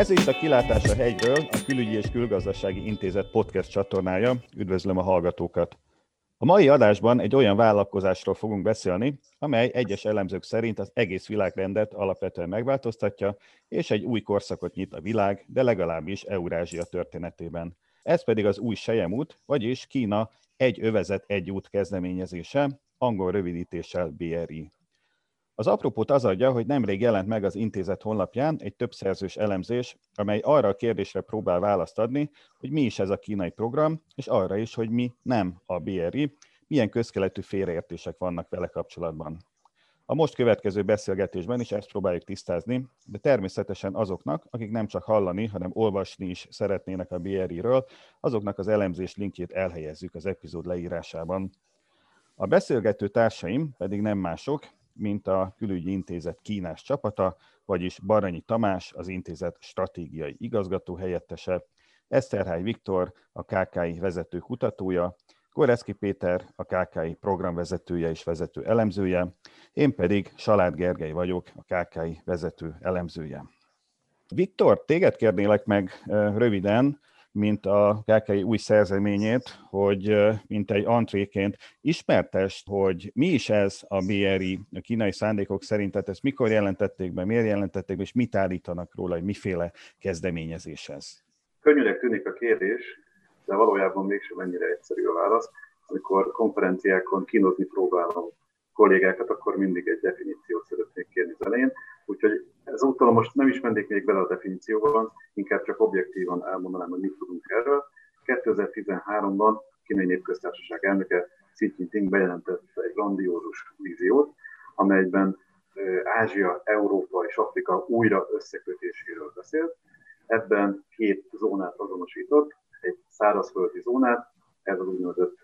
Ez itt a Kilátás a hegyről, a Külügyi és Külgazdasági Intézet podcast csatornája. Üdvözlöm a hallgatókat! A mai adásban egy olyan vállalkozásról fogunk beszélni, amely egyes elemzők szerint az egész világrendet alapvetően megváltoztatja, és egy új korszakot nyit a világ, de legalábbis Eurázsia történetében. Ez pedig az új Sejemút, vagyis Kína egy övezet, egy út kezdeményezése, angol rövidítéssel BRI. Az apropót az adja, hogy nemrég jelent meg az intézet honlapján egy többszerzős elemzés, amely arra a kérdésre próbál választ adni, hogy mi is ez a kínai program, és arra is, hogy mi nem a BRI, milyen közkeletű félreértések vannak vele kapcsolatban. A most következő beszélgetésben is ezt próbáljuk tisztázni, de természetesen azoknak, akik nem csak hallani, hanem olvasni is szeretnének a BRI-ről, azoknak az elemzés linkjét elhelyezzük az epizód leírásában. A beszélgető társaim pedig nem mások, mint a Külügyi Intézet kínás csapata, vagyis Baranyi Tamás, az intézet stratégiai igazgató helyettese, Eszterhály Viktor, a KKI vezető kutatója, Koreszki Péter, a KKI programvezetője és vezető elemzője, én pedig Salád Gergely vagyok, a KKI vezető elemzője. Viktor, téged kérnélek meg röviden, mint a KKI új szerzeményét, hogy mint egy antréként ismertest, hogy mi is ez a BRI, a kínai szándékok szerint, tehát ezt mikor jelentették be, miért jelentették be, és mit állítanak róla, hogy miféle kezdeményezés ez? Könnyűnek tűnik a kérdés, de valójában mégsem ennyire egyszerű a válasz. Amikor konferenciákon kínozni próbálom kollégákat, akkor mindig egy definíciót szeretnék kérni az elején. Úgyhogy ezúttal most nem is mennék még bele a definícióban, inkább csak objektívan elmondanám, hogy mit tudunk erről. 2013-ban Kínai Népköztársaság elnöke Xi Jinping bejelentette egy grandiózus víziót, amelyben Ázsia, Európa és Afrika újra összekötéséről beszélt. Ebben két zónát azonosított, egy szárazföldi zónát, ez az úgynevezett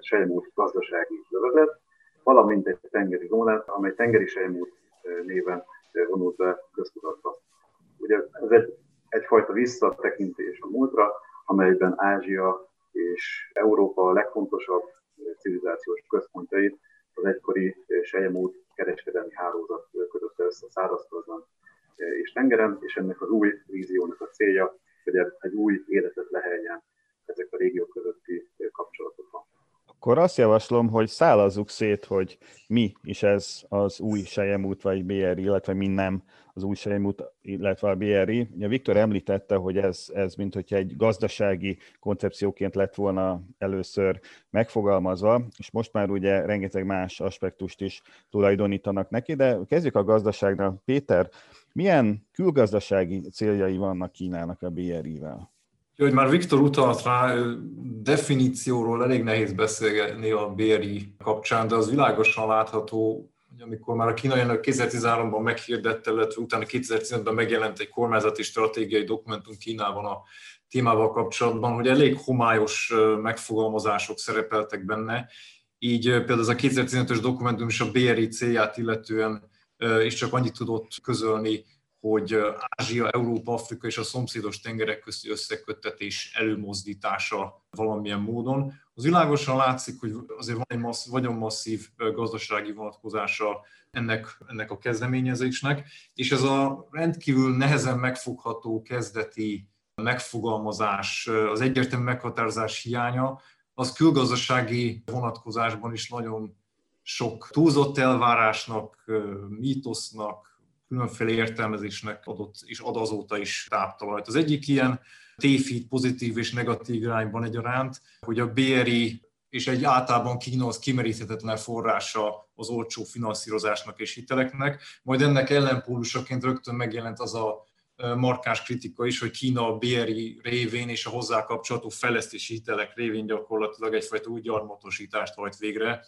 sejmút gazdasági lövezet, valamint egy tengeri zónát, amely tengeri sejmút néven vonult be köztudatba. Ugye ez egy, egyfajta visszatekintés a múltra, amelyben Ázsia és Európa a legfontosabb civilizációs központjait az egykori Sejemút kereskedelmi hálózat kötötte össze szárazföldön és tengeren, és ennek az új víziónak a célja, hogy egy új életet leheljen ezek a régiók közötti kapcsolatokban. Akkor azt javaslom, hogy szállazzuk szét, hogy mi is ez az új Sejemút vagy BRI, illetve mi nem az új Sejemút, illetve a BRI. Ugye Viktor említette, hogy ez, ez mint hogyha egy gazdasági koncepcióként lett volna először megfogalmazva, és most már ugye rengeteg más aspektust is tulajdonítanak neki, de kezdjük a gazdaságnál. Péter, milyen külgazdasági céljai vannak Kínának a BRI-vel? Hogy már Viktor utalt rá, definícióról elég nehéz beszélni a BRI kapcsán, de az világosan látható, hogy amikor már a kínai elnök 2013-ban meghirdette, illetve utána 2015-ben megjelent egy kormányzati stratégiai dokumentum Kínában a témával kapcsolatban, hogy elég homályos megfogalmazások szerepeltek benne, így például ez a 2015-ös dokumentum is a BRI célját illetően is csak annyit tudott közölni, hogy Ázsia, Európa, Afrika és a szomszédos tengerek közti összeköttetés előmozdítása valamilyen módon. Az világosan látszik, hogy azért van egy massz, nagyon masszív gazdasági vonatkozása ennek, ennek a kezdeményezésnek, és ez a rendkívül nehezen megfogható kezdeti megfogalmazás, az egyértelmű meghatározás hiánya, az külgazdasági vonatkozásban is nagyon sok túlzott elvárásnak, mítosznak, különféle értelmezésnek adott és ad azóta is táptalajt. Az egyik ilyen tévhit pozitív és negatív irányban egyaránt, hogy a BRI és egy általában Kína az kimeríthetetlen forrása az olcsó finanszírozásnak és hiteleknek, majd ennek ellenpólusaként rögtön megjelent az a markáns kritika is, hogy Kína a BRI révén és a hozzá kapcsolatú fejlesztési hitelek révén gyakorlatilag egyfajta új gyarmatosítást hajt végre,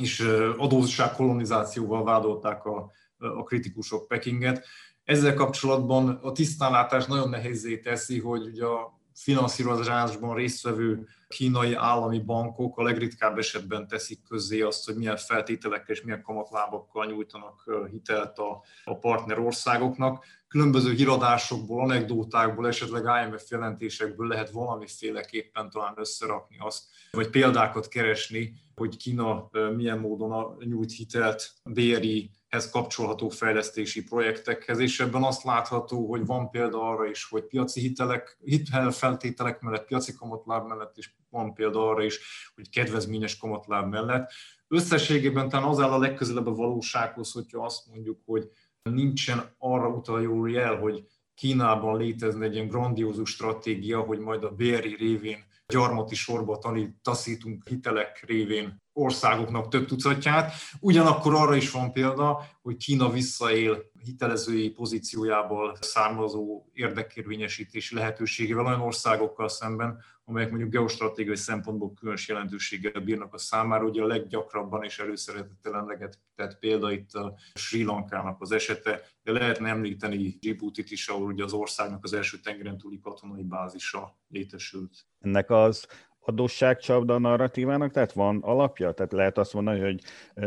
és adósság kolonizációval vádolták a a kritikusok Pekinget. Ezzel kapcsolatban a tisztánlátás nagyon nehézé teszi, hogy ugye a finanszírozásban résztvevő kínai állami bankok a legritkább esetben teszik közzé azt, hogy milyen feltételekkel és milyen kamatlábakkal nyújtanak hitelt a, a partner országoknak. Különböző híradásokból, anekdótákból, esetleg IMF jelentésekből lehet valamiféleképpen talán összerakni azt, vagy példákat keresni, hogy Kína milyen módon nyújt hitelt BRI hez kapcsolható fejlesztési projektekhez, és ebben azt látható, hogy van példa arra is, hogy piaci hitelek, hitelfeltételek mellett, piaci kamatláb mellett, és van példa arra is, hogy kedvezményes kamatláb mellett. Összességében talán az áll a legközelebb a valósághoz, hogyha azt mondjuk, hogy nincsen arra utaló jel, hogy Kínában létezne egy ilyen grandiózus stratégia, hogy majd a BRI révén gyarmati sorba taszítunk hitelek révén országoknak több tucatját. Ugyanakkor arra is van példa, hogy Kína visszaél hitelezői pozíciójából származó érdekérvényesítési lehetőségével olyan országokkal szemben, amelyek mondjuk geostratégiai szempontból különös jelentőséggel bírnak a számára. Ugye a leggyakrabban és előszeretettel emlegetett példa itt a Sri Lankának az esete, de lehetne említeni Djibouti-t is, ahol ugye az országnak az első tengeren túli katonai bázisa létesült. Ennek az adósságcsapda narratívának, tehát van alapja? Tehát lehet azt mondani, hogy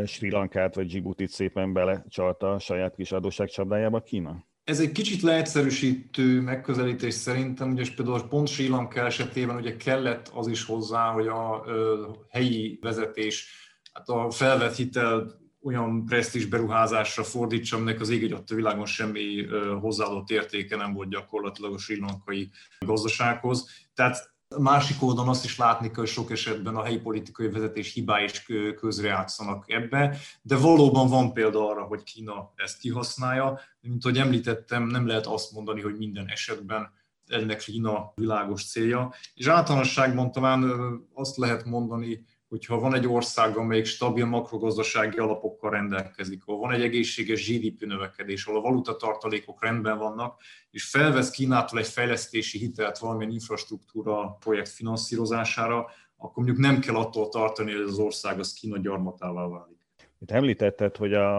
Sri Lankát vagy Djibouti szépen belecsalta a saját kis adósságcsapdájába Kína? Ez egy kicsit leegyszerűsítő megközelítés szerintem, ugye például pont Sri Lanka esetében ugye kellett az is hozzá, hogy a helyi vezetés hát a felvett hitel olyan presztis beruházásra fordítsa, aminek az ég a világon semmi hozzáadott értéke nem volt gyakorlatilag a sri lankai gazdasághoz. Tehát másik oldalon azt is látni kell, hogy sok esetben a helyi politikai vezetés hibái is közrejátszanak ebbe, de valóban van példa arra, hogy Kína ezt kihasználja. Mint ahogy említettem, nem lehet azt mondani, hogy minden esetben ennek Kína világos célja. És általánosságban talán azt lehet mondani, hogyha van egy ország, amelyik stabil makrogazdasági alapokkal rendelkezik, ahol van egy egészséges GDP növekedés, ahol a valutatartalékok rendben vannak, és felvesz Kínától egy fejlesztési hitelt valamilyen infrastruktúra projekt finanszírozására, akkor mondjuk nem kell attól tartani, hogy az ország az Kína gyarmatává válik. Itt említetted, hogy a,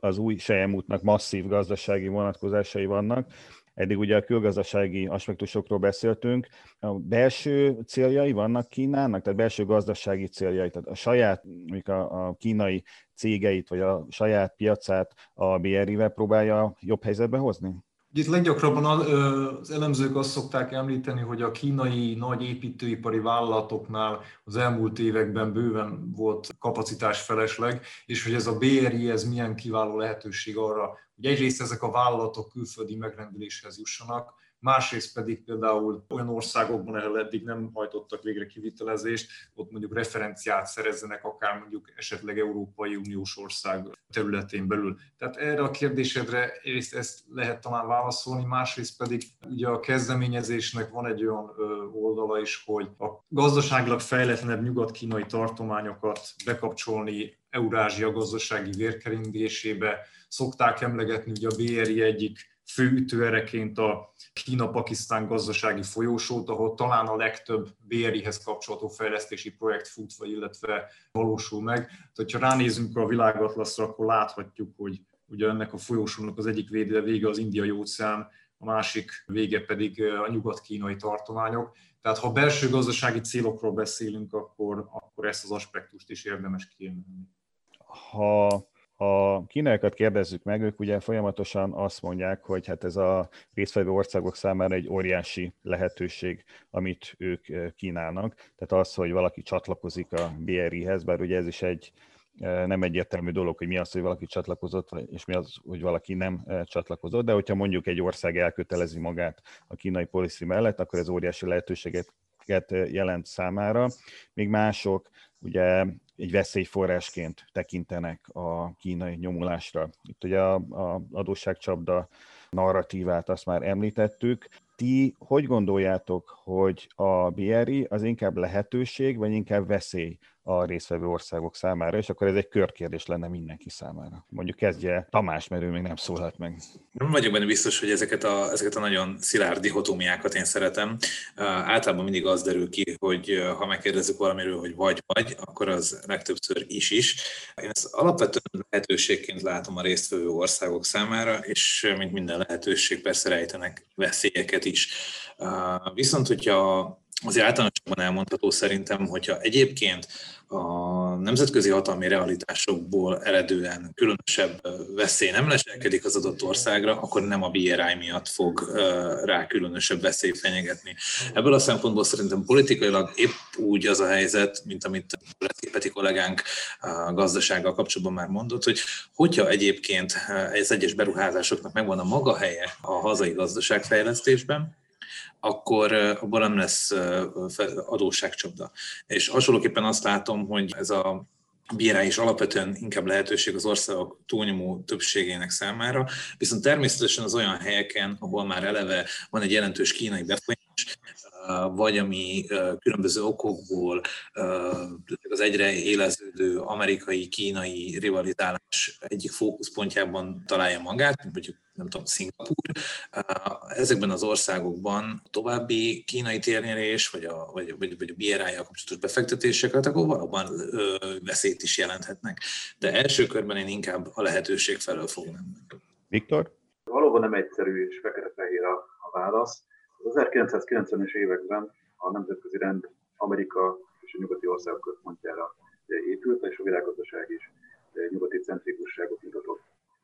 az új sejemútnak masszív gazdasági vonatkozásai vannak. Eddig ugye a külgazdasági aspektusokról beszéltünk. A belső céljai vannak Kínának, tehát belső gazdasági céljai, tehát a saját, mondjuk a, a kínai cégeit, vagy a saját piacát a BRI-vel próbálja jobb helyzetbe hozni? Itt leggyakrabban az elemzők azt szokták említeni, hogy a kínai nagy építőipari vállalatoknál az elmúlt években bőven volt kapacitás felesleg, és hogy ez a BRI ez milyen kiváló lehetőség arra, hogy egyrészt ezek a vállalatok külföldi megrendeléshez jussanak, másrészt pedig például olyan országokban, ahol eddig nem hajtottak végre kivitelezést, ott mondjuk referenciát szerezzenek, akár mondjuk esetleg Európai Uniós ország területén belül. Tehát erre a kérdésedre egyrészt ezt lehet talán válaszolni, másrészt pedig ugye a kezdeményezésnek van egy olyan oldala is, hogy a gazdaságilag fejletlenebb nyugat-kínai tartományokat bekapcsolni Eurázsia gazdasági vérkeringésébe, szokták emlegetni ugye a BRI egyik fő ütőereként a Kína-Pakisztán gazdasági folyósót, ahol talán a legtöbb BRI-hez kapcsolható fejlesztési projekt futva, illetve valósul meg. Tehát, hogyha ránézünk a világatlaszra, akkor láthatjuk, hogy ugye ennek a folyósónak az egyik vége, az indiai óceán, a másik vége pedig a nyugat-kínai tartományok. Tehát ha belső gazdasági célokról beszélünk, akkor, akkor ezt az aspektust is érdemes kiemelni. Ha a kínaiakat kérdezzük meg, ők ugye folyamatosan azt mondják, hogy hát ez a résztvevő országok számára egy óriási lehetőség, amit ők kínálnak. Tehát az, hogy valaki csatlakozik a BRI-hez, bár ugye ez is egy nem egyértelmű dolog, hogy mi az, hogy valaki csatlakozott, és mi az, hogy valaki nem csatlakozott, de hogyha mondjuk egy ország elkötelezi magát a kínai policy mellett, akkor ez óriási lehetőséget jelent számára, még mások ugye egy veszélyforrásként tekintenek a kínai nyomulásra. Itt ugye a, a adósságcsapda narratívát azt már említettük. Ti hogy gondoljátok, hogy a BRI az inkább lehetőség, vagy inkább veszély a részvevő országok számára, és akkor ez egy körkérdés lenne mindenki számára. Mondjuk kezdje Tamás, mert ő még nem szólhat meg. Nem vagyok benne biztos, hogy ezeket a, ezeket a nagyon szilárd dihotómiákat én szeretem. Általában mindig az derül ki, hogy ha megkérdezzük valamiről, hogy vagy-vagy, akkor az legtöbbször is-is. Én ezt alapvetően lehetőségként látom a résztvevő országok számára, és mint minden lehetőség persze rejtenek veszélyeket is. Uh, viszont, hogyha azért általánosabban elmondható szerintem, hogyha egyébként a nemzetközi hatalmi realitásokból eredően különösebb veszély nem leselkedik az adott országra, akkor nem a BRI miatt fog rá különösebb veszély fenyegetni. Ebből a szempontból szerintem politikailag épp úgy az a helyzet, mint amit Peti kollégánk a gazdasággal kapcsolatban már mondott, hogy hogyha egyébként az egyes beruházásoknak megvan a maga helye a hazai gazdaságfejlesztésben, akkor abban nem lesz adósságcsapda. És hasonlóképpen azt látom, hogy ez a bírá is alapvetően inkább lehetőség az országok túlnyomó többségének számára, viszont természetesen az olyan helyeken, ahol már eleve van egy jelentős kínai befolyás, vagy ami különböző okokból az egyre éleződő amerikai-kínai rivalizálás egyik fókuszpontjában találja magát, vagy nem tudom, Szingapúr. Ezekben az országokban további kínai térnyerés, vagy a, vagy, vagy, vagy a BRI-jal kapcsolatos befektetéseket, akkor valóban veszélyt is jelenthetnek. De első körben én inkább a lehetőség felől fognám. Viktor? Valóban nem egyszerű és fekete-fehér a, a válasz. Az 1990-es években a nemzetközi rend Amerika és a nyugati országok központjára épült, és a világgazdaság is nyugati centrikusságot mutatott.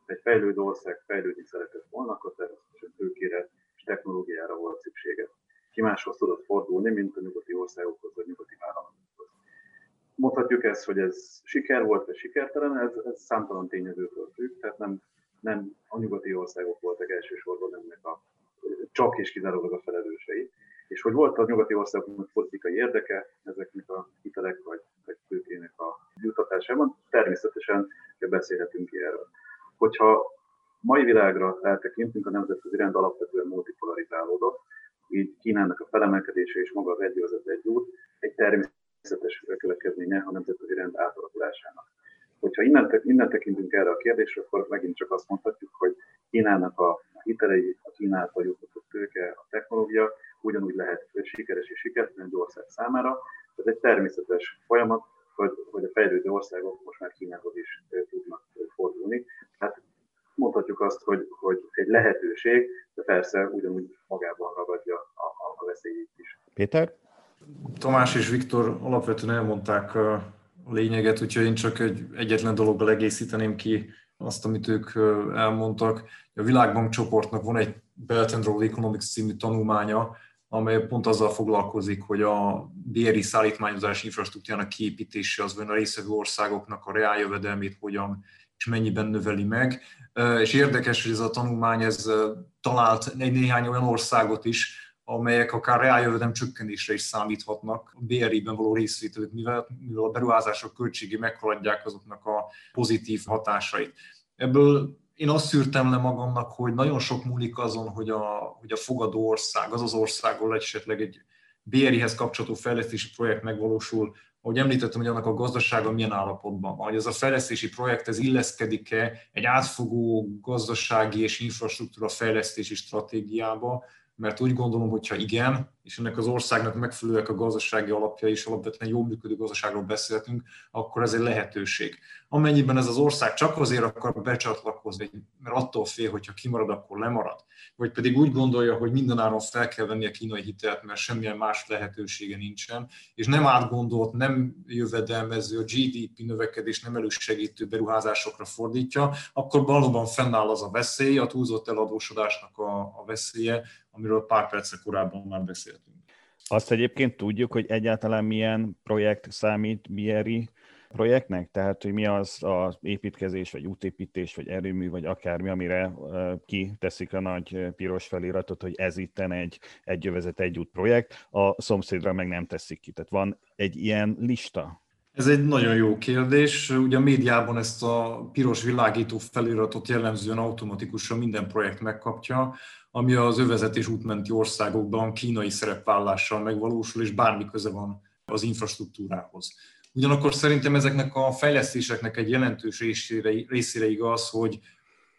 Egy fejlődő ország fejlődni szeretett volna, akkor természetesen tőkére és technológiára volt szüksége. Ki máshoz tudott fordulni, mint a nyugati országokhoz vagy nyugati vállalatokhoz. Mondhatjuk ezt, hogy ez siker volt, vagy sikertelen, ez, ez számtalan tényezőtől függ, tehát nem, nem a nyugati országok voltak elsősorban ennek a csak és kizárólag a felelősei. És hogy volt a nyugati országoknak politikai érdeke ezeknek a hitelek vagy, vagy tőkének a jutatásában, természetesen beszélhetünk erről. Hogyha mai világra eltekintünk, a nemzetközi rend alapvetően multipolarizálódott, így Kínának a felemelkedése és maga az egy az egy út egy természetes következménye a nemzetközi rend átalakulásának. Hogyha innen, innen tekintünk erre a kérdésre, akkor megint csak azt mondhatjuk, hogy Kínának a hitelei, a Kínáltal jutott tőke, a technológia ugyanúgy lehet sikeres és sikertelen egy ország számára. Ez egy természetes folyamat, hogy, hogy a fejlődő országok most már Kínához is tudnak fordulni. Hát mondhatjuk azt, hogy, hogy egy lehetőség, de persze ugyanúgy magában ragadja a, a veszélyét is. Péter? Tamás és Viktor alapvetően elmondták a lényeget, úgyhogy én csak egy egyetlen dologgal egészíteném ki azt, amit ők elmondtak. A Világbank csoportnak van egy Belt and Road Economics című tanulmánya, amely pont azzal foglalkozik, hogy a BRI szállítmányozás infrastruktúrának kiépítése az a részvevő országoknak a reáljövedelmét hogyan és mennyiben növeli meg. És érdekes, hogy ez a tanulmány ez talált egy néhány olyan országot is, amelyek akár reáljövedelem csökkenésre is számíthatnak a BRI-ben való részvételük, mivel, mivel a beruházások költségi meghaladják azoknak a pozitív hatásait. Ebből én azt szűrtem le magamnak, hogy nagyon sok múlik azon, hogy a, hogy a fogadó ország, az az ország, ahol esetleg egy BRI-hez kapcsolódó fejlesztési projekt megvalósul, ahogy említettem, hogy annak a gazdasága milyen állapotban van, hogy ez a fejlesztési projekt ez illeszkedik-e egy átfogó gazdasági és infrastruktúra fejlesztési stratégiába, mert úgy gondolom, hogy ha igen, és ennek az országnak megfelelőek a gazdasági alapja, és alapvetően jó működő gazdaságról beszéltünk, akkor ez egy lehetőség. Amennyiben ez az ország csak azért akar becsatlakozni, mert attól fél, hogyha kimarad, akkor lemarad, vagy pedig úgy gondolja, hogy mindenáron fel kell venni a kínai hitelt, mert semmilyen más lehetősége nincsen, és nem átgondolt, nem jövedelmező, a GDP növekedés nem elősegítő beruházásokra fordítja, akkor valóban fennáll az a veszély, a túlzott eladósodásnak a, a veszélye, amiről pár perccel korábban már beszéltünk. Azt egyébként tudjuk, hogy egyáltalán milyen projekt számít BRI projektnek? Tehát, hogy mi az az építkezés, vagy útépítés, vagy erőmű, vagy akármi, amire kiteszik a nagy piros feliratot, hogy ez itten egy egyövezet, egy út projekt, a szomszédra meg nem teszik ki. Tehát van egy ilyen lista? Ez egy nagyon jó kérdés. Ugye a médiában ezt a piros világító feliratot jellemzően automatikusan minden projekt megkapja, ami az övezet és útmenti országokban kínai szerepvállással megvalósul, és bármi köze van az infrastruktúrához. Ugyanakkor szerintem ezeknek a fejlesztéseknek egy jelentős részére, részére igaz, hogy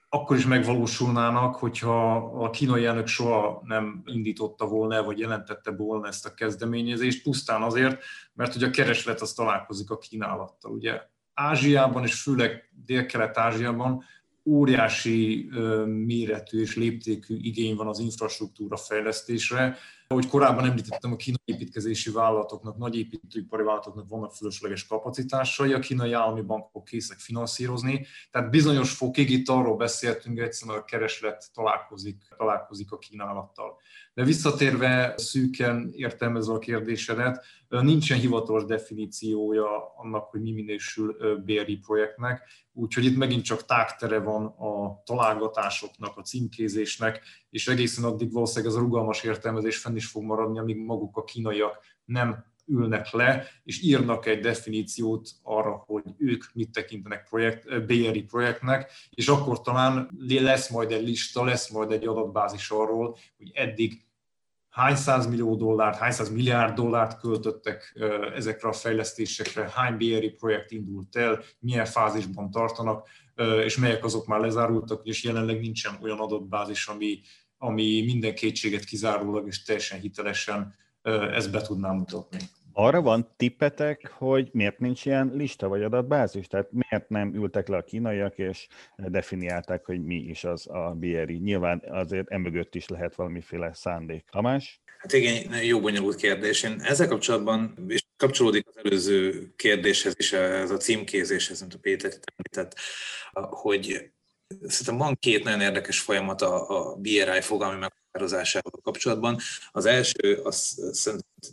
akkor is megvalósulnának, hogyha a kínai elnök soha nem indította volna, vagy jelentette volna ezt a kezdeményezést, pusztán azért, mert hogy a kereslet az találkozik a kínálattal. Ugye Ázsiában, és főleg Dél-Kelet-Ázsiában óriási méretű és léptékű igény van az infrastruktúra fejlesztésre, Ahogy korábban említettem, a kínai építkezési vállalatoknak, nagy építőipari vállalatoknak vannak fölösleges kapacitásai, a kínai állami bankok készek finanszírozni. Tehát bizonyos fokig itt arról beszéltünk, egyszerűen a kereslet találkozik, találkozik a kínálattal. De visszatérve szűken értelmezve a kérdésedet, nincsen hivatalos definíciója annak, hogy mi minősül BRI projektnek, úgyhogy itt megint csak tágtere van a találgatásoknak, a címkézésnek, és egészen addig valószínűleg ez a rugalmas értelmezés fenn is fog maradni, amíg maguk a kínaiak nem ülnek le, és írnak egy definíciót arra, hogy ők mit tekintenek projekt, BRI projektnek, és akkor talán lesz majd egy lista, lesz majd egy adatbázis arról, hogy eddig hány millió dollárt, hány milliárd dollárt költöttek ezekre a fejlesztésekre, hány BRI projekt indult el, milyen fázisban tartanak, és melyek azok már lezárultak, és jelenleg nincsen olyan adatbázis, ami, ami minden kétséget kizárólag és teljesen hitelesen ezt be tudná mutatni. Arra van tippetek, hogy miért nincs ilyen lista vagy adatbázis? Tehát miért nem ültek le a kínaiak és definiálták, hogy mi is az a BRI? Nyilván azért emögött is lehet valamiféle szándék. Tamás? Hát igen, jó bonyolult kérdés. Én ezzel kapcsolatban, és kapcsolódik az előző kérdéshez is, ez a címkézéshez, amit a Péter itt említett, hogy szerintem van két nagyon érdekes folyamat a, a BRI fogalmi meghatározásával kapcsolatban. Az első, az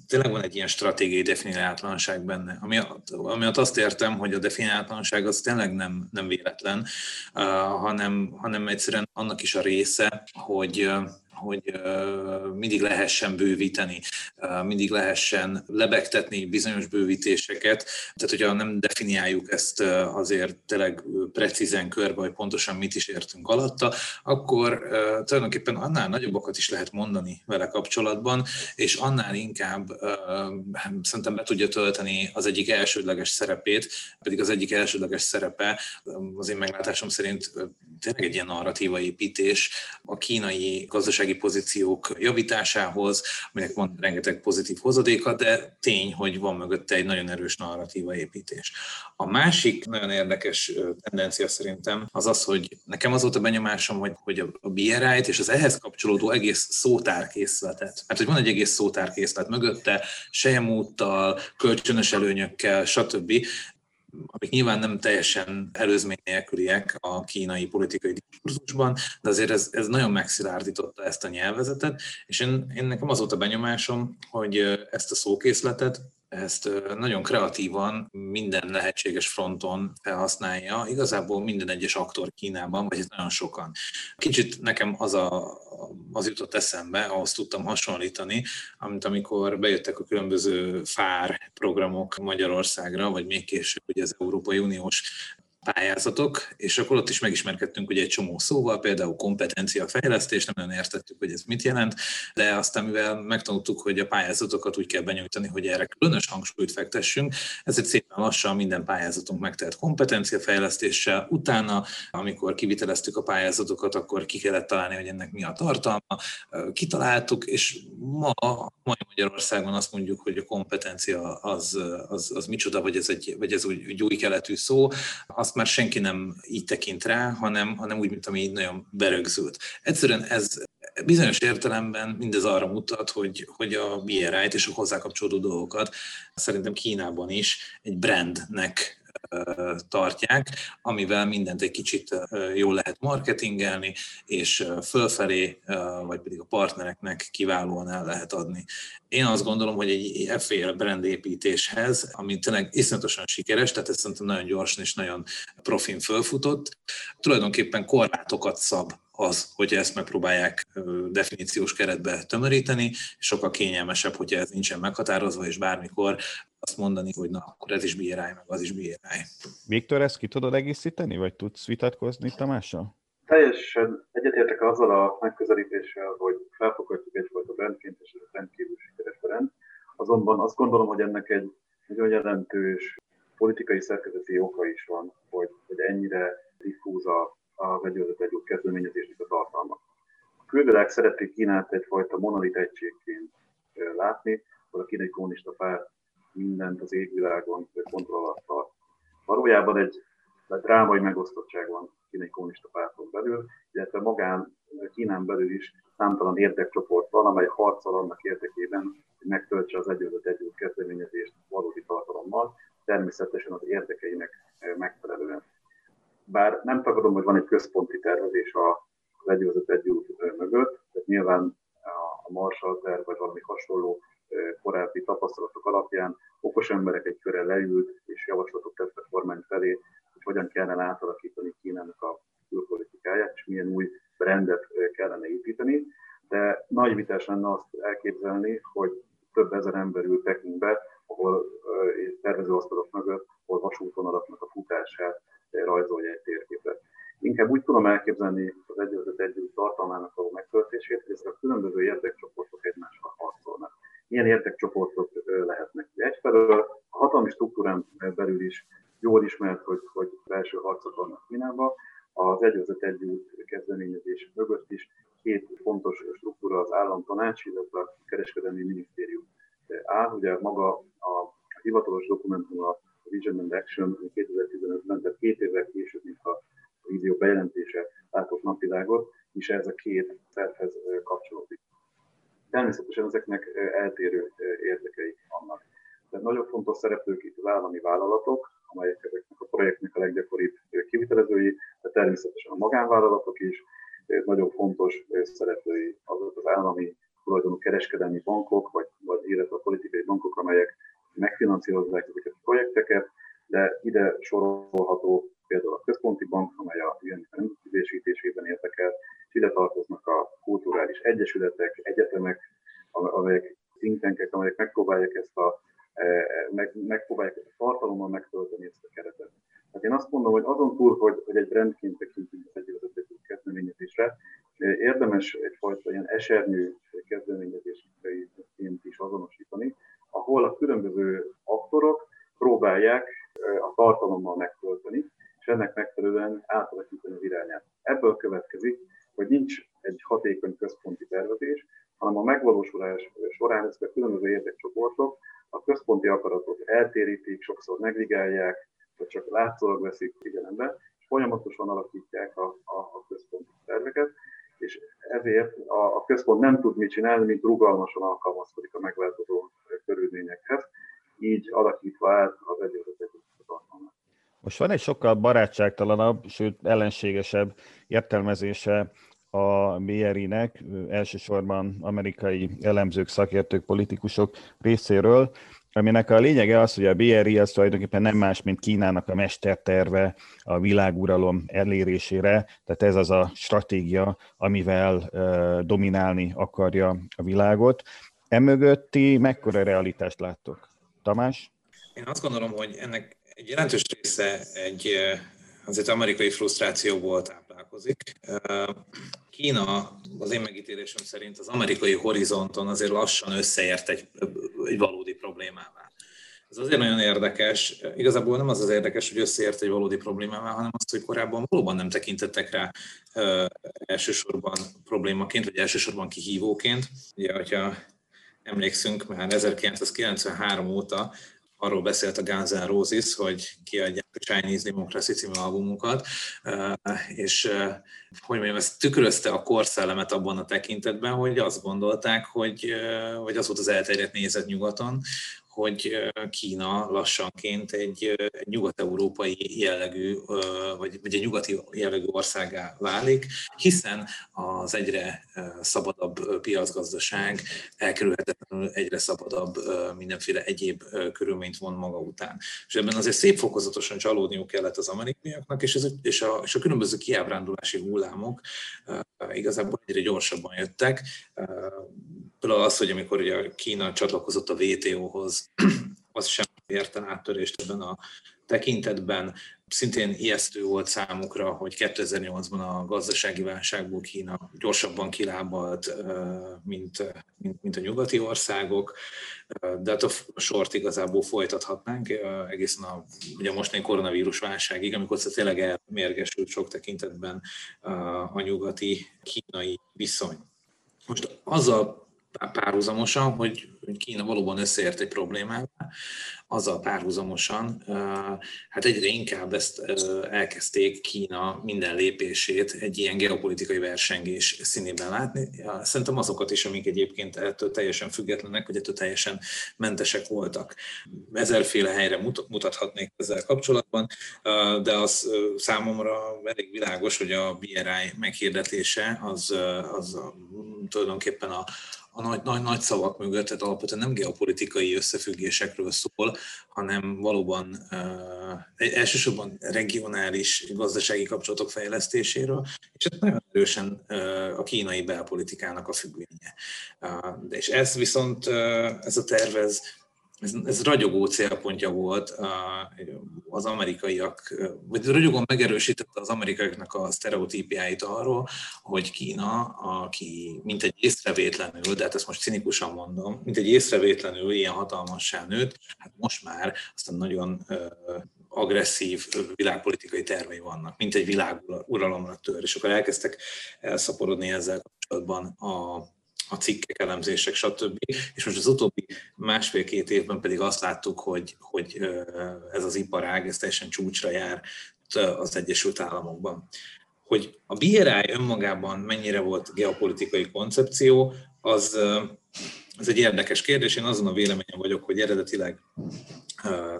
tényleg van egy ilyen stratégiai definiáltlanság benne, ami, ami azt értem, hogy a definiáltlanság az tényleg nem, nem véletlen, uh, hanem, hanem egyszerűen annak is a része, hogy uh, hogy mindig lehessen bővíteni, mindig lehessen lebegtetni bizonyos bővítéseket. Tehát, hogyha nem definiáljuk ezt azért tényleg precízen körbe, hogy pontosan mit is értünk alatta, akkor tulajdonképpen annál nagyobbakat is lehet mondani vele kapcsolatban, és annál inkább szerintem be tudja tölteni az egyik elsődleges szerepét, pedig az egyik elsődleges szerepe az én meglátásom szerint tényleg egy ilyen narratíva építés a kínai gazdasági gazdasági pozíciók javításához, aminek van rengeteg pozitív hozadéka, de tény, hogy van mögötte egy nagyon erős narratíva építés. A másik nagyon érdekes tendencia szerintem az az, hogy nekem az volt a benyomásom, hogy, hogy a BRI-t és az ehhez kapcsolódó egész szótárkészletet, mert hogy van egy egész szótárkészlet mögötte, sejemúttal, kölcsönös előnyökkel, stb amik nyilván nem teljesen előzmény nélküliek a kínai politikai diskurzusban, de azért ez, ez nagyon megszilárdította ezt a nyelvezetet, és én, én nekem az volt a benyomásom, hogy ezt a szókészletet ezt nagyon kreatívan minden lehetséges fronton felhasználja, igazából minden egyes aktor Kínában, vagy nagyon sokan. Kicsit nekem az, a, az jutott eszembe, ahhoz tudtam hasonlítani, amit amikor bejöttek a különböző FÁR programok Magyarországra, vagy még később ugye az Európai Uniós pályázatok, és akkor ott is megismerkedtünk ugye egy csomó szóval, például kompetenciafejlesztés, nem nagyon értettük, hogy ez mit jelent, de aztán mivel megtanultuk, hogy a pályázatokat úgy kell benyújtani, hogy erre különös hangsúlyt fektessünk, ezért szépen lassan minden pályázatunk megtelt kompetenciafejlesztéssel. Utána, amikor kiviteleztük a pályázatokat, akkor ki kellett találni, hogy ennek mi a tartalma, kitaláltuk, és ma, mai Magyarországon azt mondjuk, hogy a kompetencia az, az, az micsoda, vagy ez egy, vagy ez úgy, úgy új keletű szó, azt azt már senki nem így tekint rá, hanem, hanem úgy, mint ami így nagyon berögzült. Egyszerűen ez bizonyos értelemben mindez arra mutat, hogy, hogy a BRI-t és a hozzá kapcsolódó dolgokat szerintem Kínában is egy brandnek tartják, amivel mindent egy kicsit jól lehet marketingelni, és fölfelé, vagy pedig a partnereknek kiválóan el lehet adni. Én azt gondolom, hogy egy efféle brandépítéshez, ami tényleg iszonyatosan sikeres, tehát ez szerintem nagyon gyorsan és nagyon profin fölfutott, tulajdonképpen korlátokat szab az, hogy ezt megpróbálják definíciós keretbe tömöríteni, és sokkal kényelmesebb, hogyha ez nincsen meghatározva, és bármikor azt mondani, hogy na, akkor ez is BRI, meg az is BRI. Viktor, ezt ki tudod egészíteni, vagy tudsz vitatkozni Tamással? Teljesen egyetértek azzal a megközelítéssel, hogy felfoghatjuk egyfajta brandként, és ez rendkívül sikeres brand. Azonban azt gondolom, hogy ennek egy nagyon jelentős politikai szerkezeti oka is van, hogy, hogy ennyire diffúz a, a vegyőzet egy kezdeményezésnek a tartalma. A külvilág szereti Kínát egyfajta monolit egységként látni, ahol a kínai kommunista párt mindent az égvilágon kontroll alatt tart. Valójában egy drámai megosztottság van kínai kommunista párton belül, illetve magán Kínán belül is számtalan érdekcsoport van, amely harcol annak érdekében, hogy megtöltse az egyőzött együtt kezdeményezést valódi tartalommal, természetesen az érdekeinek megfelelően. Bár nem tagadom, hogy van egy központi tervezés az egyőzött együtt mögött, tehát nyilván a Marshall terv vagy valami hasonló korábbi tapasztalatok alapján okos emberek egy köre leült és javaslatot tett a kormány felé, hogy hogyan kellene átalakítani Kínának a külpolitikáját, és milyen új rendet kellene építeni. De nagy vitás lenne azt elképzelni, hogy több ezer ember ül Pekingbe, ahol tervezőasztalok mögött, ahol vasútvonalaknak a futását rajzolja egy térképet. Inkább úgy tudom elképzelni az egyezet együtt tartalmának a megtöltését, hogy ezek a különböző érdekcsoportok egymással harcolnak. Milyen érdekcsoportok lehetnek? Egyfelől a hatalmi struktúrán belül is jól ismert, hogy, hogy belső harcok vannak Kínában, az egyezet együtt kezdeményezés mögött is két fontos struktúra az államtanács, illetve a kereskedelmi minisztérium áll. Ugye maga a hivatalos dokumentum a Vision and Action 2015-ben, tehát két évvel később, mint a vízió bejelentése látott napvilágot, és ez a két szervhez kapcsolódik. Természetesen ezeknek eltérő érdekei vannak. Tehát nagyon fontos szereplők itt az állami vállalatok, amelyek ezeknek a projektnek a leggyakoribb kivitelezői, de természetesen a magánvállalatok is, nagyon fontos szereplői azok az állami tulajdonú kereskedelmi bankok, vagy, vagy illetve a politikai bankok, amelyek megfinanszírozzák ezeket a projekteket, de ide sorolható például a központi bank, amely a rendszerűsítésében érdekel, és ide tartoznak a kulturális egyesületek, egyetemek, amelyek think amelyek megpróbálják ezt a meg, megpróbálják ezt a tartalommal megtölteni ezt a keretet. Hát én azt mondom, hogy azon túl, hogy, hogy egy brandként tekintünk az együtt kezdeményezésre, érdemes egyfajta ilyen esernyő kezdeményezésként is azonosítani, ahol a különböző aktorok próbálják a tartalommal megtölteni, és ennek megfelelően átalakítani az irányát. Ebből következik, hogy nincs egy hatékony központi tervezés, hanem a megvalósulás során ezek a különböző érdekcsoportok a központi akaratot eltérítik, sokszor negligálják, vagy csak látszólag veszik figyelembe, és folyamatosan alakítják a, a, a központi terveket, és ezért a, a központ nem tud mit csinálni, mint rugalmasan alkalmazkodik a megváltozó körülményekhez, így alakítva át az tartalmat. Most van egy sokkal barátságtalanabb, sőt ellenségesebb értelmezése a BRI-nek, elsősorban amerikai elemzők, szakértők, politikusok részéről, aminek a lényege az, hogy a BRI az tulajdonképpen nem más, mint Kínának a mesterterve a világuralom elérésére, tehát ez az a stratégia, amivel dominálni akarja a világot. Emögötti mekkora realitást láttok? Tamás? Én azt gondolom, hogy ennek egy jelentős része egy azért amerikai frusztrációból táplálkozik. Kína az én megítélésem szerint az amerikai horizonton azért lassan összeért egy, egy valódi problémával. Ez azért nagyon érdekes, igazából nem az az érdekes, hogy összeért egy valódi problémával, hanem az, hogy korábban valóban nem tekintettek rá ö, elsősorban problémaként, vagy elsősorban kihívóként. Ugye, hogyha emlékszünk, már 1993 óta arról beszélt a Guns N' Roses, hogy kiadják a Chinese Democracy című albumukat, és hogy mondjam, ezt tükrözte a korszellemet abban a tekintetben, hogy azt gondolták, hogy, vagy az volt az elterjedt nézet nyugaton, hogy Kína lassanként egy, nyugat-európai jellegű, vagy egy nyugati jellegű országá válik, hiszen az egyre szabadabb piacgazdaság elkerülhetetlenül egyre szabadabb mindenféle egyéb körülményt von maga után. És ebben azért szép fokozatosan csalódniuk kellett az amerikaiaknak, és, ez, és, a, és a különböző kiábrándulási hullámok igazából egyre gyorsabban jöttek. Például az, hogy amikor ugye Kína csatlakozott a WTO-hoz, az sem érte áttörést ebben a tekintetben. Szintén ijesztő volt számukra, hogy 2008-ban a gazdasági válságból Kína gyorsabban kilábalt, mint, mint, mint a nyugati országok, de hát a sort igazából folytathatnánk egészen a ugye mostani koronavírus válságig, amikor tényleg elmérgesült sok tekintetben a nyugati kínai viszony. Most azzal párhuzamosan, hogy Kína valóban összeért egy problémával, azzal párhuzamosan, hát egyre inkább ezt elkezdték Kína minden lépését egy ilyen geopolitikai versengés színében látni. Szerintem azokat is, amik egyébként ettől teljesen függetlenek, vagy ettől teljesen mentesek voltak. Ezerféle helyre mutathatnék ezzel kapcsolatban, de az számomra elég világos, hogy a BRI meghirdetése az, az tulajdonképpen a, a nagy, nagy, nagy szavak mögött, tehát alapvetően nem geopolitikai összefüggésekről szól, hanem valóban uh, elsősorban regionális gazdasági kapcsolatok fejlesztéséről, és ez nagyon erősen uh, a kínai belpolitikának a függvénye. Uh, és ez viszont, uh, ez a terv, ez ez, ragyogó célpontja volt az amerikaiak, vagy ragyogóan megerősítette az amerikaiaknak a sztereotípiáit arról, hogy Kína, aki mint egy észrevétlenül, de hát ezt most cinikusan mondom, mint egy észrevétlenül ilyen hatalmassá nőtt, hát most már aztán nagyon agresszív világpolitikai tervei vannak, mint egy világuralomra tör, és akkor elkezdtek elszaporodni ezzel kapcsolatban a a cikkek, elemzések, stb. És most az utóbbi másfél-két évben pedig azt láttuk, hogy, hogy ez az iparág, ez teljesen csúcsra jár az Egyesült Államokban. Hogy a BRI önmagában mennyire volt geopolitikai koncepció, az, az egy érdekes kérdés. Én azon a véleményen vagyok, hogy eredetileg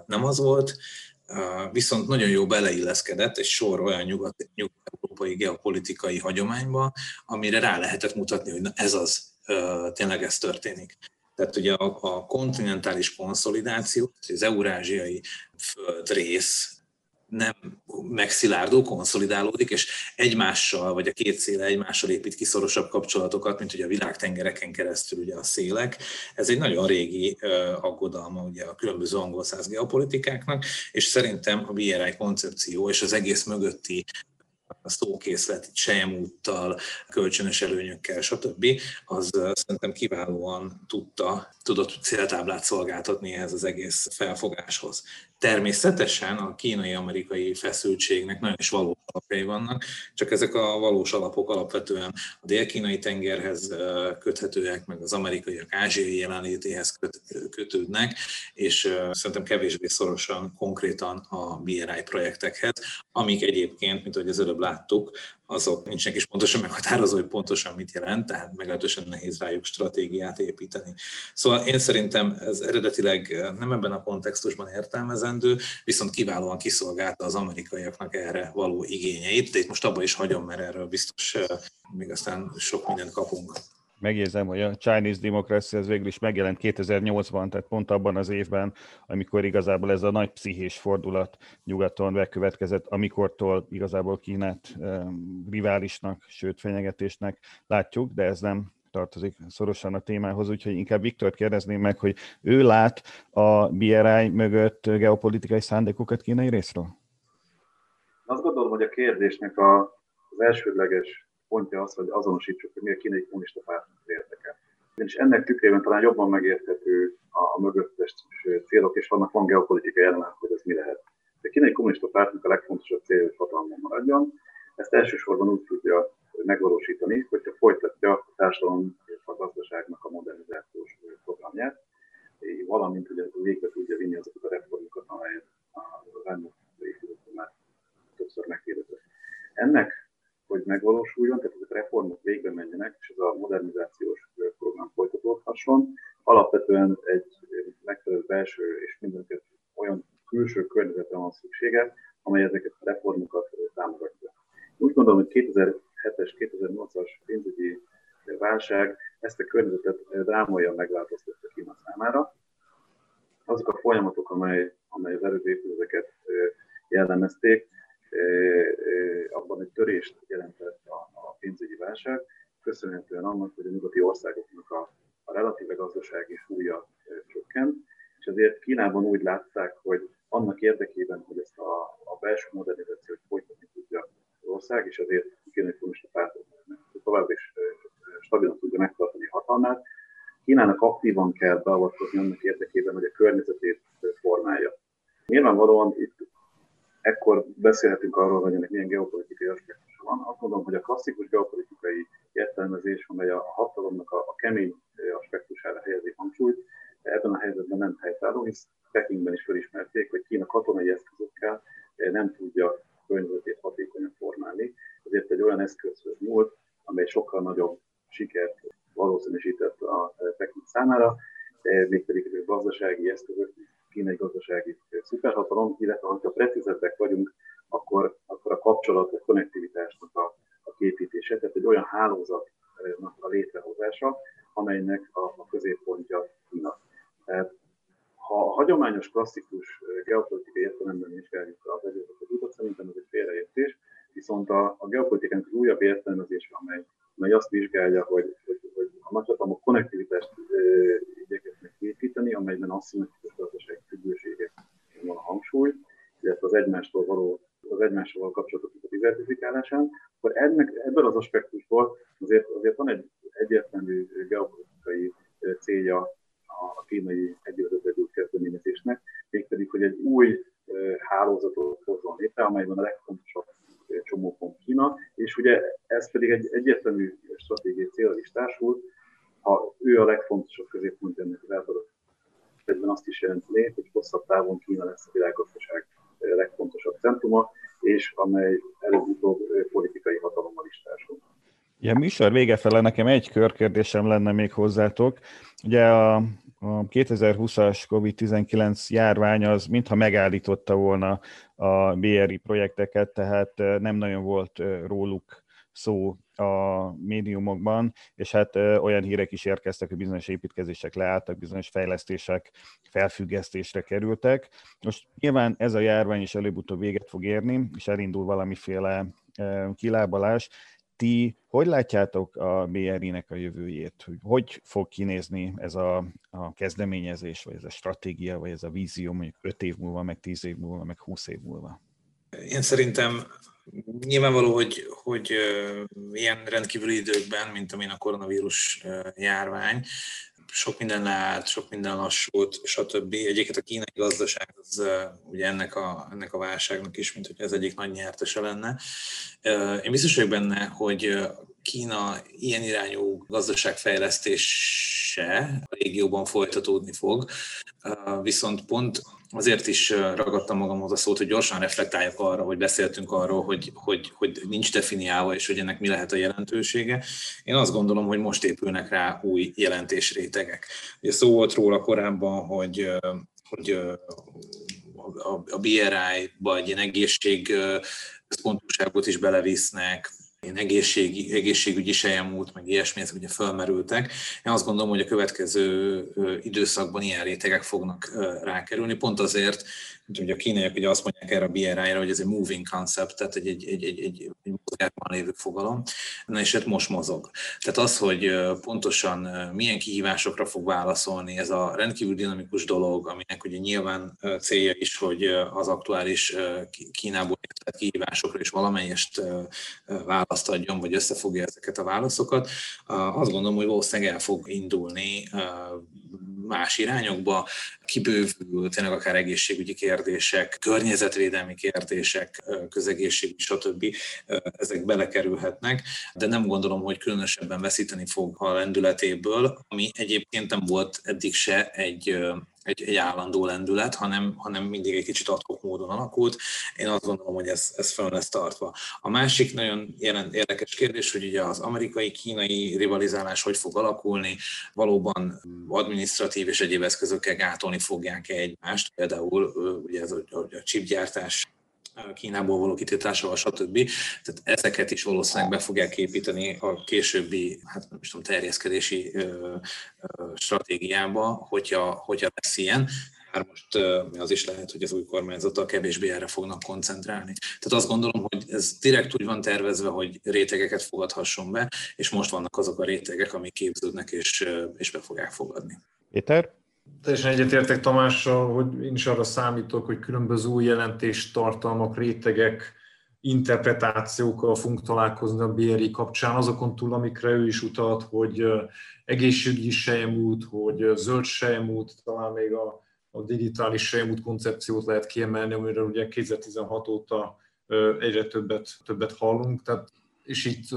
nem az volt, viszont nagyon jó beleilleszkedett egy sor olyan nyugat, nyugat-európai geopolitikai hagyományba, amire rá lehetett mutatni, hogy na ez az, tényleg ez történik. Tehát ugye a, a kontinentális konszolidáció, az eurázsiai földrész nem megszilárdó, konszolidálódik, és egymással, vagy a két széle egymással épít ki szorosabb kapcsolatokat, mint ugye a világtengereken keresztül ugye a szélek. Ez egy nagyon régi aggodalma ugye a különböző angol száz geopolitikáknak, és szerintem a BRI koncepció és az egész mögötti a szókészlet, sejemúttal, kölcsönös előnyökkel, stb. az szerintem kiválóan tudta, tudott céltáblát szolgáltatni ehhez az egész felfogáshoz. Természetesen a kínai-amerikai feszültségnek nagyon is valós alapjai vannak, csak ezek a valós alapok alapvetően a dél-kínai tengerhez köthetőek, meg az amerikaiak ázsiai jelenlétéhez kötődnek, és szerintem kevésbé szorosan konkrétan a BRI projektekhez, amik egyébként, mint ahogy az előbb láttuk, azok nincsenek is pontosan meghatározó, hogy pontosan mit jelent, tehát meglehetősen nehéz rájuk stratégiát építeni. Szóval én szerintem ez eredetileg nem ebben a kontextusban értelmezendő, viszont kiválóan kiszolgálta az amerikaiaknak erre való igényeit, de itt most abba is hagyom, mert erről biztos még aztán sok mindent kapunk megjegyzem, hogy a Chinese Democracy ez végül is megjelent 2008-ban, tehát pont abban az évben, amikor igazából ez a nagy pszichés fordulat nyugaton bekövetkezett, amikortól igazából Kínát riválisnak, sőt fenyegetésnek látjuk, de ez nem tartozik szorosan a témához, úgyhogy inkább Viktor kérdezném meg, hogy ő lát a BRI mögött geopolitikai szándékokat kínai részről? Azt gondolom, hogy a kérdésnek a, az elsődleges pontja az, hogy azonosítsuk, hogy mi a kínai kommunista pártnak érdeke. És ennek tükrében talán jobban megérthető a, a mögöttes célok, és vannak van geopolitikai elemek, hogy ez mi lehet. A kínai kommunista pártnak a legfontosabb cél, hogy hatalmon maradjon. Ezt elsősorban úgy tudja megvalósítani, hogyha folytatja a társadalom és a gazdaságnak a modernizációs programját, valamint hogy végbe tudja vinni azokat a reformokat, amelyet az elmúlt évtizedben már többször megkérdezett. Ennek hogy megvalósuljon, tehát ezek a reformok végbe menjenek, és ez a modernizációs program folytatódhasson. Alapvetően egy megfelelő belső és mindenket olyan külső környezetre van szüksége, amely ezeket a reformokat támogatja. Úgy gondolom, hogy 2007-es, 2008-as pénzügyi válság ezt a környezetet drámaian megváltoztatta Kína számára. Azok a folyamatok, amely, amely az előző évtizedeket jellemezték, abban egy törést jelentett a, a pénzügyi válság, köszönhetően annak, hogy a nyugati országoknak a, a relatíve gazdasági súlya csökkent, és ezért Kínában úgy látták, hogy annak érdekében, hogy ezt a, a belső modernizációt folytatni tudja az ország, és ezért a kínai kommunista párt tovább is stabilan tudja megtartani hatalmát, Kínának aktívan kell beavatkozni annak érdekében, hogy a környezetét formálja. Nyilvánvalóan itt ekkor beszélhetünk arról, hogy ennek milyen geopolitikai aspektusa van. Azt mondom, hogy a klasszikus geopolitikai értelmezés, amely a hatalomnak a, a kemény aspektusára helyezi hangsúlyt, ebben a helyzetben nem helytálló, hisz Pekingben is felismerték, hogy Kína katonai eszközökkel nem tudja környezetét hatékonyan formálni, ezért egy olyan eszközhöz múlt, amely sokkal nagyobb sikert valószínűsített a Peking számára, mégpedig a gazdasági eszközök, kínai gazdasági szuperhatalom, illetve ha precízebbek vagyunk, akkor, akkor a kapcsolat, a konnektivitásnak a, a képítése, tehát egy olyan hálózatnak a létrehozása, amelynek a, a középpontja Kína. Tehát ha a hagyományos, klasszikus geopolitikai értelemben vizsgáljuk az egyébként utat, szerintem ez egy félreértés, viszont a, a geopolitikának az újabb értelmezés, amely, amely azt vizsgálja, hogy, hogy, hogy a nagyhatalmak konnektivitást igyekeznek építeni, amelyben aszimmetrikus gazdasági függőségek van a hangsúly, illetve az egymástól való az egymással a diversifikálásán, akkor ennek, ebből az aspektusból azért, azért van egy egyértelmű geopolitikai célja a kínai egyőrzött kezdeményezésnek, mégpedig, hogy egy új hálózatot hozzon létre, amelyben a legfontosabb csomópont Kína, és ugye ez pedig egy egyértelmű stratégiai célra is társul, ha ő a legfontosabb középpont ennek az elfogadott egyben azt is jelenti, hogy hosszabb távon Kína lesz a világgazdaság legfontosabb centruma, és amely előbb-utóbb politikai hatalommal is társul. Ja, műsor vége fele nekem egy körkérdésem lenne még hozzátok. Ugye a, a 2020-as COVID-19 járvány az mintha megállította volna a BRI projekteket, tehát nem nagyon volt róluk szó a médiumokban, és hát olyan hírek is érkeztek, hogy bizonyos építkezések leálltak, bizonyos fejlesztések felfüggesztésre kerültek. Most nyilván ez a járvány is előbb-utóbb véget fog érni, és elindul valamiféle kilábalás. Ti hogy látjátok a BRI-nek a jövőjét? Hogy, hogy fog kinézni ez a, a kezdeményezés, vagy ez a stratégia, vagy ez a vízió mondjuk 5 év múlva, meg 10 év múlva, meg 20 év múlva? Én szerintem Nyilvánvaló, hogy, hogy ilyen rendkívüli időkben, mint amilyen a koronavírus járvány, sok minden leállt, sok minden lassult, stb. Egyébként a kínai gazdaság az ugye ennek a, ennek a válságnak is, mint hogy ez egyik nagy nyertese lenne. Én biztos vagyok benne, hogy Kína ilyen irányú gazdaságfejlesztése a régióban folytatódni fog, viszont pont azért is ragadtam magamhoz a szót, hogy gyorsan reflektáljak arra, hogy beszéltünk arról, hogy, hogy, hogy nincs definiálva, és hogy ennek mi lehet a jelentősége. Én azt gondolom, hogy most épülnek rá új jelentésrétegek. Ugye szó volt róla korábban, hogy, hogy a BRI-ba egy ilyen egészség is belevisznek, ilyen egészség, egészségügyi sejemút, meg ilyesmi, ezek ugye felmerültek. Én azt gondolom, hogy a következő időszakban ilyen rétegek fognak rákerülni, pont azért, mint hogy a kínaiak ugye azt mondják erre a BRI-ra, hogy ez egy moving concept, tehát egy, egy, egy, egy, egy, egy mozgásban lévő fogalom, na és hát most mozog. Tehát az, hogy pontosan milyen kihívásokra fog válaszolni ez a rendkívül dinamikus dolog, aminek ugye nyilván célja is, hogy az aktuális Kínából érkezett kihívásokra is valamelyest választ adjon, vagy összefogja ezeket a válaszokat, azt gondolom, hogy valószínűleg el fog indulni más irányokba, kibővül tényleg akár egészségügyi kérdések, környezetvédelmi kérdések, közegészségügy, stb. ezek belekerülhetnek, de nem gondolom, hogy különösebben veszíteni fog a lendületéből, ami egyébként nem volt eddig se egy egy, egy állandó lendület, hanem, hanem mindig egy kicsit adhok módon alakult. Én azt gondolom, hogy ez, ez fel lesz tartva. A másik nagyon érdekes kérdés, hogy ugye az amerikai-kínai rivalizálás hogy fog alakulni, valóban administratív és egyéb eszközökkel gátolni fogják-e egymást, például ugye ez a, a chipgyártás Kínából való kitiltásával, stb. Tehát ezeket is valószínűleg be fogják építeni a későbbi, hát nem is tudom, terjeszkedési ö, ö, stratégiába, hogyha, hogyha lesz ilyen. Már most az is lehet, hogy az új kormányzata kevésbé erre fognak koncentrálni. Tehát azt gondolom, hogy ez direkt úgy van tervezve, hogy rétegeket fogadhasson be, és most vannak azok a rétegek, amik képződnek és, és be fogják fogadni. Péter? Teljesen egyetértek Tamással, hogy én is arra számítok, hogy különböző új tartalmak, rétegek, interpretációkkal fogunk találkozni a BRI kapcsán, azokon túl, amikre ő is utalt, hogy egészségügyi sejemút, hogy zöld sejemút, talán még a, a digitális sejemút koncepciót lehet kiemelni, amiről ugye 2016 óta egyre többet, többet hallunk, tehát, és itt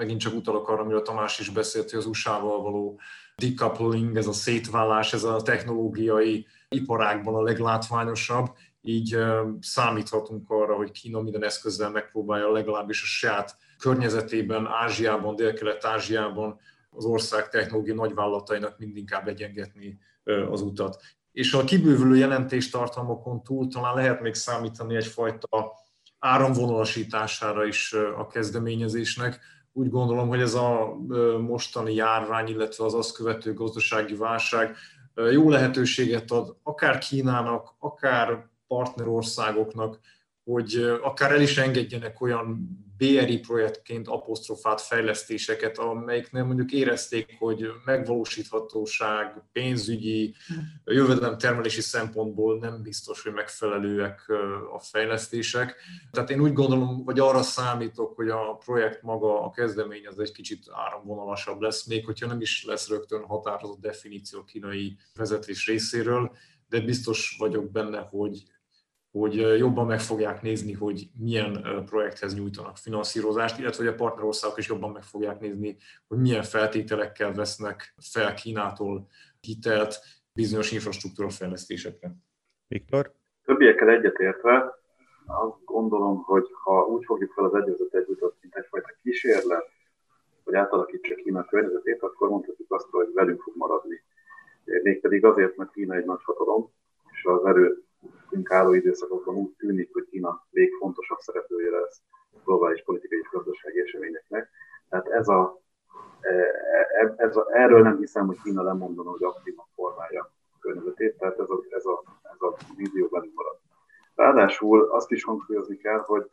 megint csak utalok arra, amiről Tamás is beszélt, hogy az USA-val való decoupling, ez a szétválás, ez a technológiai iparágban a leglátványosabb, így számíthatunk arra, hogy Kína minden eszközzel megpróbálja legalábbis a saját környezetében, Ázsiában, Dél-Kelet-Ázsiában az ország technológiai nagyvállalatainak mindinkább egyengetni az utat. És a kibővülő jelentéstartalmakon túl talán lehet még számítani egyfajta áramvonalasítására is a kezdeményezésnek. Úgy gondolom, hogy ez a mostani járvány, illetve az azt követő gazdasági válság jó lehetőséget ad akár Kínának, akár partnerországoknak, hogy akár el is engedjenek olyan BRI projektként apostrofált fejlesztéseket, amelyiknél mondjuk érezték, hogy megvalósíthatóság, pénzügyi, jövedelemtermelési szempontból nem biztos, hogy megfelelőek a fejlesztések. Tehát én úgy gondolom, hogy arra számítok, hogy a projekt maga, a kezdemény az egy kicsit áramvonalasabb lesz, még hogyha nem is lesz rögtön határozott definíció kínai vezetés részéről, de biztos vagyok benne, hogy hogy jobban meg fogják nézni, hogy milyen projekthez nyújtanak finanszírozást, illetve hogy a partnerországok is jobban meg fogják nézni, hogy milyen feltételekkel vesznek fel Kínától hitelt bizonyos infrastruktúra fejlesztésekre. Viktor? Többiekkel egyetértve azt gondolom, hogy ha úgy fogjuk fel az egyezetet jutott, mint egyfajta kísérlet, hogy átalakítsa Kína környezetét, akkor mondhatjuk azt, hogy velünk fog maradni. Mégpedig azért, mert Kína egy nagy hatalom, és az erő álló időszakokban úgy tűnik, hogy Kína még fontosabb szereplője lesz globális politikai és gazdasági eseményeknek. Tehát ez a, e, e, ez a, erről nem hiszem, hogy Kína lemondana, hogy aktívan formálja a környezetét, tehát ez a, ez a, ez a vízió bennünk marad. Ráadásul azt is hangsúlyozni kell, hogy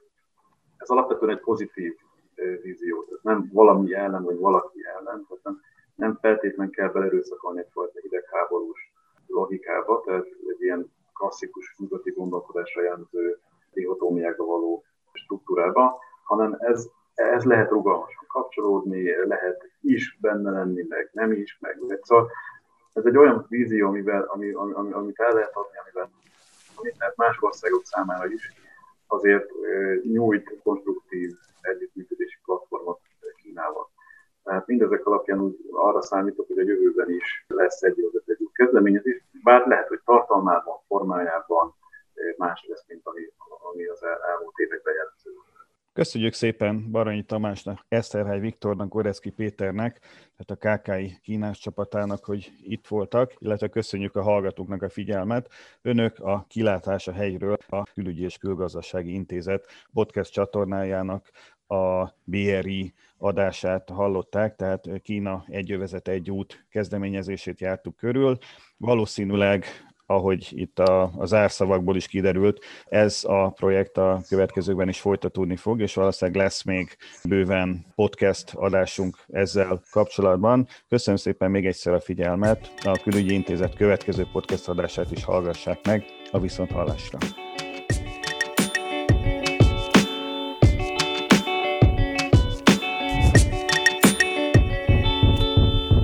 ez alapvetően egy pozitív e, vízió, tehát nem valami ellen, vagy valaki ellen, tehát nem, nem feltétlenül kell belerőszakolni egyfajta hidegháborús logikába, tehát egy ilyen klasszikus nyugati gondolkodásra jelentő dihotómiákba való struktúrába, hanem ez, ez lehet rugalmasan kapcsolódni, lehet is benne lenni, meg nem is, meg, szóval ez egy olyan vízió, amivel, ami, ami, amit el lehet adni, amivel amit más országok számára is azért nyújt konstruktív együttműködési platformot Kínával. Tehát mindezek alapján úgy arra számítok, hogy a jövőben is lesz egy egy kezdeményezés, bár lehet, hogy tartalmában, formájában más lesz, mint ami, ami az el, elmúlt években jelentő. Köszönjük szépen Baranyi Tamásnak, Eszterhály Viktornak, Goreszki Péternek, tehát a KKI Kínás csapatának, hogy itt voltak, illetve köszönjük a hallgatóknak a figyelmet. Önök a kilátás a helyről a Külügyi és Külgazdasági Intézet podcast csatornájának a BRI adását hallották, tehát Kína egy övezet, egy út kezdeményezését jártuk körül. Valószínűleg ahogy itt a, az árszavakból is kiderült, ez a projekt a következőkben is folytatódni fog, és valószínűleg lesz még bőven podcast adásunk ezzel kapcsolatban. Köszönöm szépen még egyszer a figyelmet, a Külügyi Intézet következő podcast adását is hallgassák meg a Viszonthallásra.